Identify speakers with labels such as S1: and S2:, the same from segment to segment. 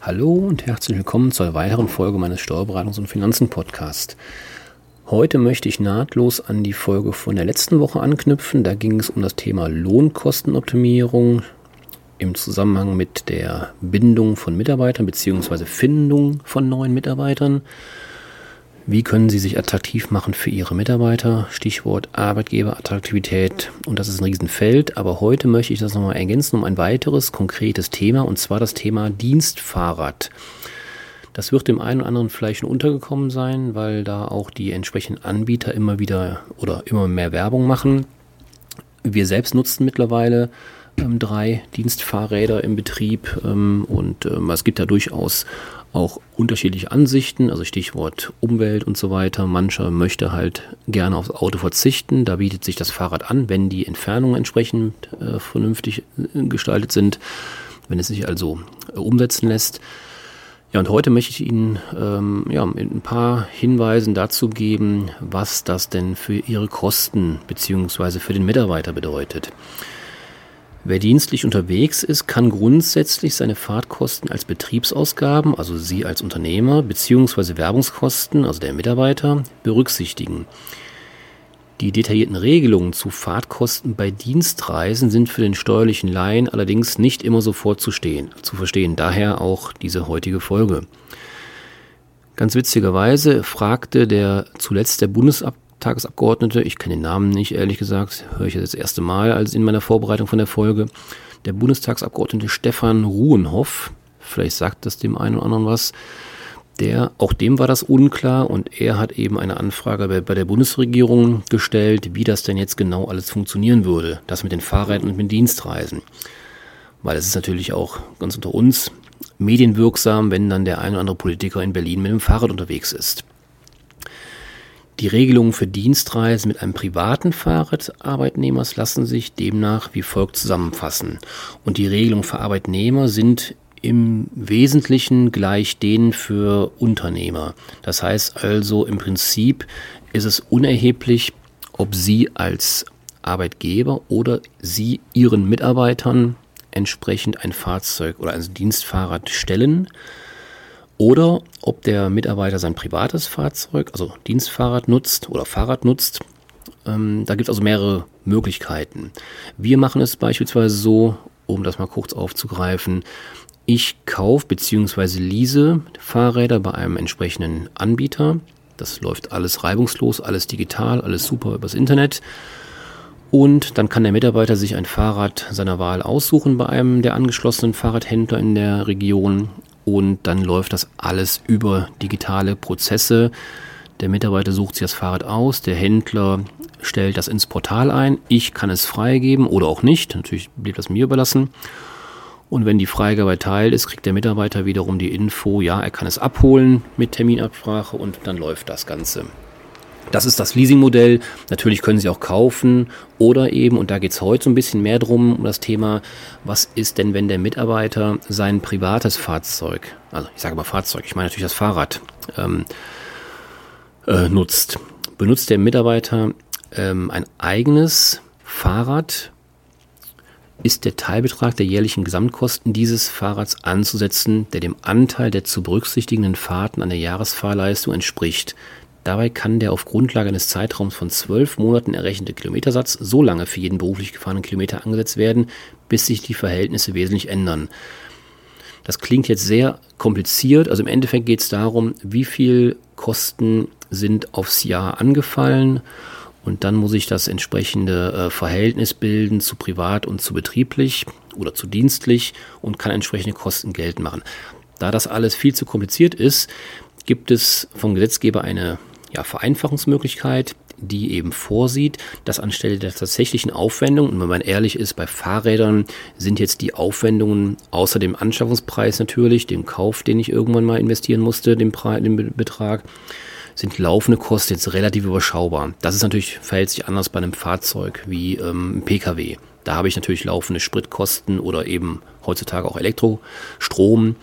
S1: Hallo und herzlich willkommen zur weiteren Folge meines Steuerberatungs- und Finanzen-Podcasts. Heute möchte ich nahtlos an die Folge von der letzten Woche anknüpfen. Da ging es um das Thema Lohnkostenoptimierung im Zusammenhang mit der Bindung von Mitarbeitern bzw. Findung von neuen Mitarbeitern. Wie können Sie sich attraktiv machen für Ihre Mitarbeiter? Stichwort Arbeitgeberattraktivität. Und das ist ein Riesenfeld. Aber heute möchte ich das nochmal ergänzen um ein weiteres konkretes Thema. Und zwar das Thema Dienstfahrrad. Das wird dem einen oder anderen vielleicht untergekommen sein, weil da auch die entsprechenden Anbieter immer wieder oder immer mehr Werbung machen. Wir selbst nutzen mittlerweile ähm, drei Dienstfahrräder im Betrieb ähm, und ähm, es gibt da durchaus auch unterschiedliche Ansichten, also Stichwort Umwelt und so weiter. Mancher möchte halt gerne aufs Auto verzichten. Da bietet sich das Fahrrad an, wenn die Entfernungen entsprechend äh, vernünftig äh, gestaltet sind, wenn es sich also äh, umsetzen lässt. Ja, und heute möchte ich Ihnen ähm, ja, ein paar Hinweisen dazu geben, was das denn für Ihre Kosten bzw. für den Mitarbeiter bedeutet. Wer dienstlich unterwegs ist, kann grundsätzlich seine Fahrtkosten als Betriebsausgaben, also Sie als Unternehmer, bzw. Werbungskosten, also der Mitarbeiter, berücksichtigen. Die detaillierten Regelungen zu Fahrtkosten bei Dienstreisen sind für den steuerlichen Laien allerdings nicht immer sofort zu, stehen, zu verstehen, daher auch diese heutige Folge. Ganz witzigerweise fragte der zuletzt der Bundesabgeordnete Tagesabgeordnete, ich kenne den Namen nicht, ehrlich gesagt, höre ich das erste Mal als in meiner Vorbereitung von der Folge, der Bundestagsabgeordnete Stefan Ruhenhoff, vielleicht sagt das dem einen oder anderen was, der, auch dem war das unklar und er hat eben eine Anfrage bei, bei, der Bundesregierung gestellt, wie das denn jetzt genau alles funktionieren würde, das mit den Fahrrädern und mit Dienstreisen. Weil es ist natürlich auch ganz unter uns medienwirksam, wenn dann der ein oder andere Politiker in Berlin mit dem Fahrrad unterwegs ist. Die Regelungen für Dienstreisen mit einem privaten Fahrradarbeitnehmers lassen sich demnach wie folgt zusammenfassen. Und die Regelungen für Arbeitnehmer sind im Wesentlichen gleich denen für Unternehmer. Das heißt also im Prinzip ist es unerheblich, ob Sie als Arbeitgeber oder Sie Ihren Mitarbeitern entsprechend ein Fahrzeug oder ein Dienstfahrrad stellen oder ob der Mitarbeiter sein privates Fahrzeug, also Dienstfahrrad nutzt oder Fahrrad nutzt. Ähm, da gibt es also mehrere Möglichkeiten. Wir machen es beispielsweise so, um das mal kurz aufzugreifen. Ich kaufe bzw. lease Fahrräder bei einem entsprechenden Anbieter. Das läuft alles reibungslos, alles digital, alles super übers Internet. Und dann kann der Mitarbeiter sich ein Fahrrad seiner Wahl aussuchen bei einem der angeschlossenen Fahrradhändler in der Region und dann läuft das alles über digitale Prozesse. Der Mitarbeiter sucht sich das Fahrrad aus, der Händler stellt das ins Portal ein, ich kann es freigeben oder auch nicht, natürlich blieb das mir überlassen. Und wenn die Freigabe erteilt ist, kriegt der Mitarbeiter wiederum die Info, ja, er kann es abholen mit Terminabsprache und dann läuft das Ganze. Das ist das Leasingmodell. Natürlich können Sie auch kaufen oder eben, und da geht es heute so ein bisschen mehr drum, um das Thema, was ist denn, wenn der Mitarbeiter sein privates Fahrzeug, also ich sage mal Fahrzeug, ich meine natürlich das Fahrrad, ähm, äh, nutzt. Benutzt der Mitarbeiter ähm, ein eigenes Fahrrad, ist der Teilbetrag der jährlichen Gesamtkosten dieses Fahrrads anzusetzen, der dem Anteil der zu berücksichtigenden Fahrten an der Jahresfahrleistung entspricht. Dabei kann der auf Grundlage eines Zeitraums von zwölf Monaten errechnete Kilometersatz so lange für jeden beruflich gefahrenen Kilometer angesetzt werden, bis sich die Verhältnisse wesentlich ändern. Das klingt jetzt sehr kompliziert. Also im Endeffekt geht es darum, wie viel Kosten sind aufs Jahr angefallen und dann muss ich das entsprechende äh, Verhältnis bilden zu privat und zu betrieblich oder zu dienstlich und kann entsprechende Kosten geltend machen. Da das alles viel zu kompliziert ist, gibt es vom Gesetzgeber eine ja, Vereinfachungsmöglichkeit, die eben vorsieht, dass anstelle der tatsächlichen Aufwendung, und wenn man ehrlich ist, bei Fahrrädern sind jetzt die Aufwendungen außer dem Anschaffungspreis natürlich, dem Kauf, den ich irgendwann mal investieren musste, dem, Pre dem Betrag, sind laufende Kosten jetzt relativ überschaubar. Das ist natürlich, verhält sich anders bei einem Fahrzeug wie ähm, Pkw. Da habe ich natürlich laufende Spritkosten oder eben heutzutage auch Elektrostrom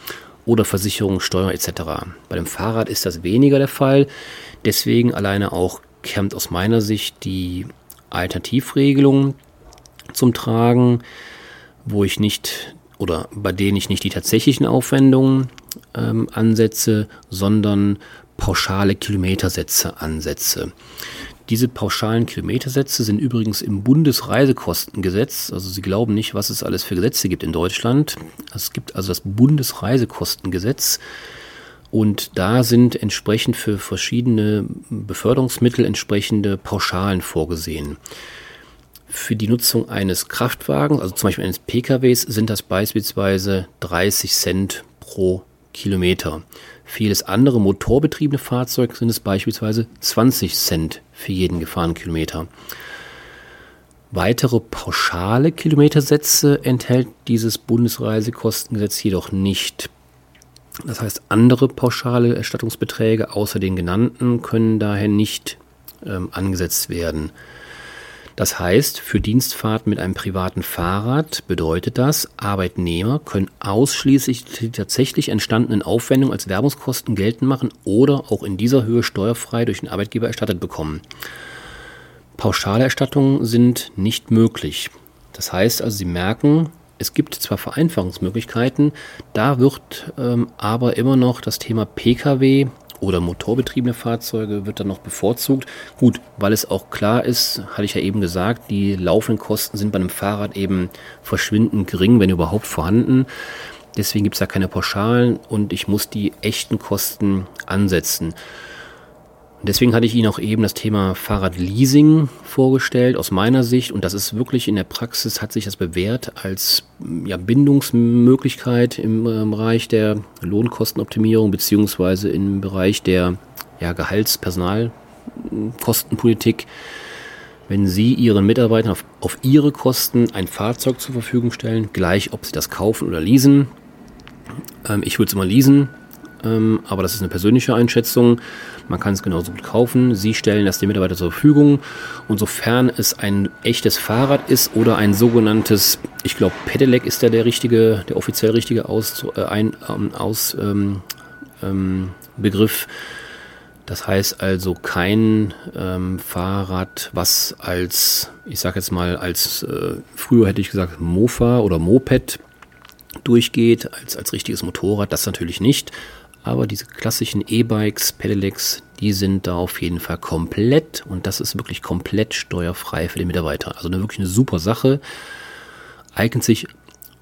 S1: oder Versicherung, Steuer etc. Bei dem Fahrrad ist das weniger der Fall. Deswegen alleine auch kommt aus meiner Sicht die Alternativregelung zum Tragen, wo ich nicht oder bei denen ich nicht die tatsächlichen Aufwendungen ähm, ansetze, sondern pauschale Kilometersätze ansetze. Diese pauschalen Kilometersätze sind übrigens im Bundesreisekostengesetz, also Sie glauben nicht, was es alles für Gesetze gibt in Deutschland. Es gibt also das Bundesreisekostengesetz und da sind entsprechend für verschiedene Beförderungsmittel entsprechende Pauschalen vorgesehen. Für die Nutzung eines Kraftwagens, also zum Beispiel eines PKWs, sind das beispielsweise 30 Cent pro Kilometer. Für jedes andere motorbetriebene Fahrzeug sind es beispielsweise 20 Cent für jeden gefahrenen Kilometer. Weitere pauschale Kilometersätze enthält dieses Bundesreisekostengesetz jedoch nicht. Das heißt, andere pauschale Erstattungsbeträge außer den genannten können daher nicht ähm, angesetzt werden. Das heißt, für Dienstfahrten mit einem privaten Fahrrad bedeutet das, Arbeitnehmer können ausschließlich die tatsächlich entstandenen Aufwendungen als Werbungskosten geltend machen oder auch in dieser Höhe steuerfrei durch den Arbeitgeber erstattet bekommen. Pauschale Erstattungen sind nicht möglich. Das heißt also, Sie merken, es gibt zwar Vereinfachungsmöglichkeiten, da wird ähm, aber immer noch das Thema Pkw oder motorbetriebene Fahrzeuge wird dann noch bevorzugt. Gut, weil es auch klar ist, hatte ich ja eben gesagt, die laufenden Kosten sind bei einem Fahrrad eben verschwindend gering, wenn überhaupt vorhanden. Deswegen gibt es da keine Pauschalen und ich muss die echten Kosten ansetzen. Deswegen hatte ich Ihnen auch eben das Thema Fahrradleasing vorgestellt, aus meiner Sicht. Und das ist wirklich in der Praxis, hat sich das bewährt als ja, Bindungsmöglichkeit im äh, Bereich der Lohnkostenoptimierung beziehungsweise im Bereich der ja, Gehaltspersonalkostenpolitik. Wenn Sie Ihren Mitarbeitern auf, auf Ihre Kosten ein Fahrzeug zur Verfügung stellen, gleich ob Sie das kaufen oder leasen. Ähm, ich würde es immer leasen, ähm, aber das ist eine persönliche Einschätzung. Man kann es genauso gut kaufen. Sie stellen das dem Mitarbeiter zur Verfügung. Und sofern es ein echtes Fahrrad ist oder ein sogenanntes, ich glaube, Pedelec ist da der richtige, der offiziell richtige Aus, äh, ein, ähm, aus ähm, ähm, Begriff. Das heißt also kein ähm, Fahrrad, was als, ich sage jetzt mal, als äh, früher hätte ich gesagt Mofa oder Moped durchgeht, als, als richtiges Motorrad, das natürlich nicht. Aber diese klassischen E-Bikes, Pedelecs, die sind da auf jeden Fall komplett und das ist wirklich komplett steuerfrei für den Mitarbeiter. Also eine wirklich eine super Sache. Eignet sich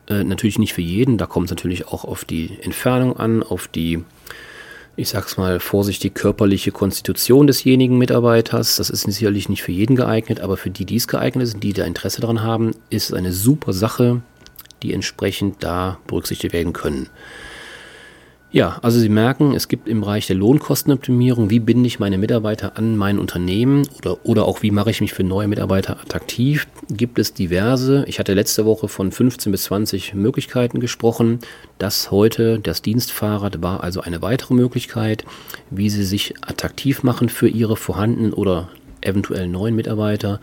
S1: äh, natürlich nicht für jeden, da kommt es natürlich auch auf die Entfernung an, auf die, ich sag's mal vorsichtig, körperliche Konstitution desjenigen Mitarbeiters. Das ist sicherlich nicht für jeden geeignet, aber für die, die es geeignet ist, die da Interesse daran haben, ist es eine super Sache, die entsprechend da berücksichtigt werden können. Ja, also Sie merken, es gibt im Bereich der Lohnkostenoptimierung, wie binde ich meine Mitarbeiter an mein Unternehmen oder, oder auch wie mache ich mich für neue Mitarbeiter attraktiv, gibt es diverse. Ich hatte letzte Woche von 15 bis 20 Möglichkeiten gesprochen. Das heute, das Dienstfahrrad war also eine weitere Möglichkeit, wie Sie sich attraktiv machen für Ihre vorhandenen oder eventuell neuen Mitarbeiter.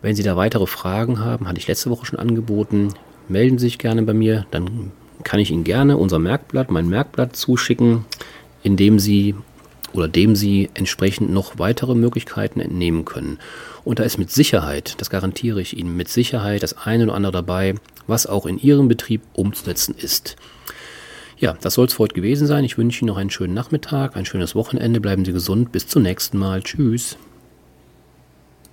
S1: Wenn Sie da weitere Fragen haben, hatte ich letzte Woche schon angeboten, melden Sie sich gerne bei mir, dann kann ich Ihnen gerne unser Merkblatt, mein Merkblatt zuschicken, in dem Sie oder dem Sie entsprechend noch weitere Möglichkeiten entnehmen können. Und da ist mit Sicherheit, das garantiere ich Ihnen, mit Sicherheit das eine oder andere dabei, was auch in Ihrem Betrieb umzusetzen ist. Ja, das soll es für heute gewesen sein. Ich wünsche Ihnen noch einen schönen Nachmittag, ein schönes Wochenende. Bleiben Sie gesund. Bis zum nächsten Mal. Tschüss.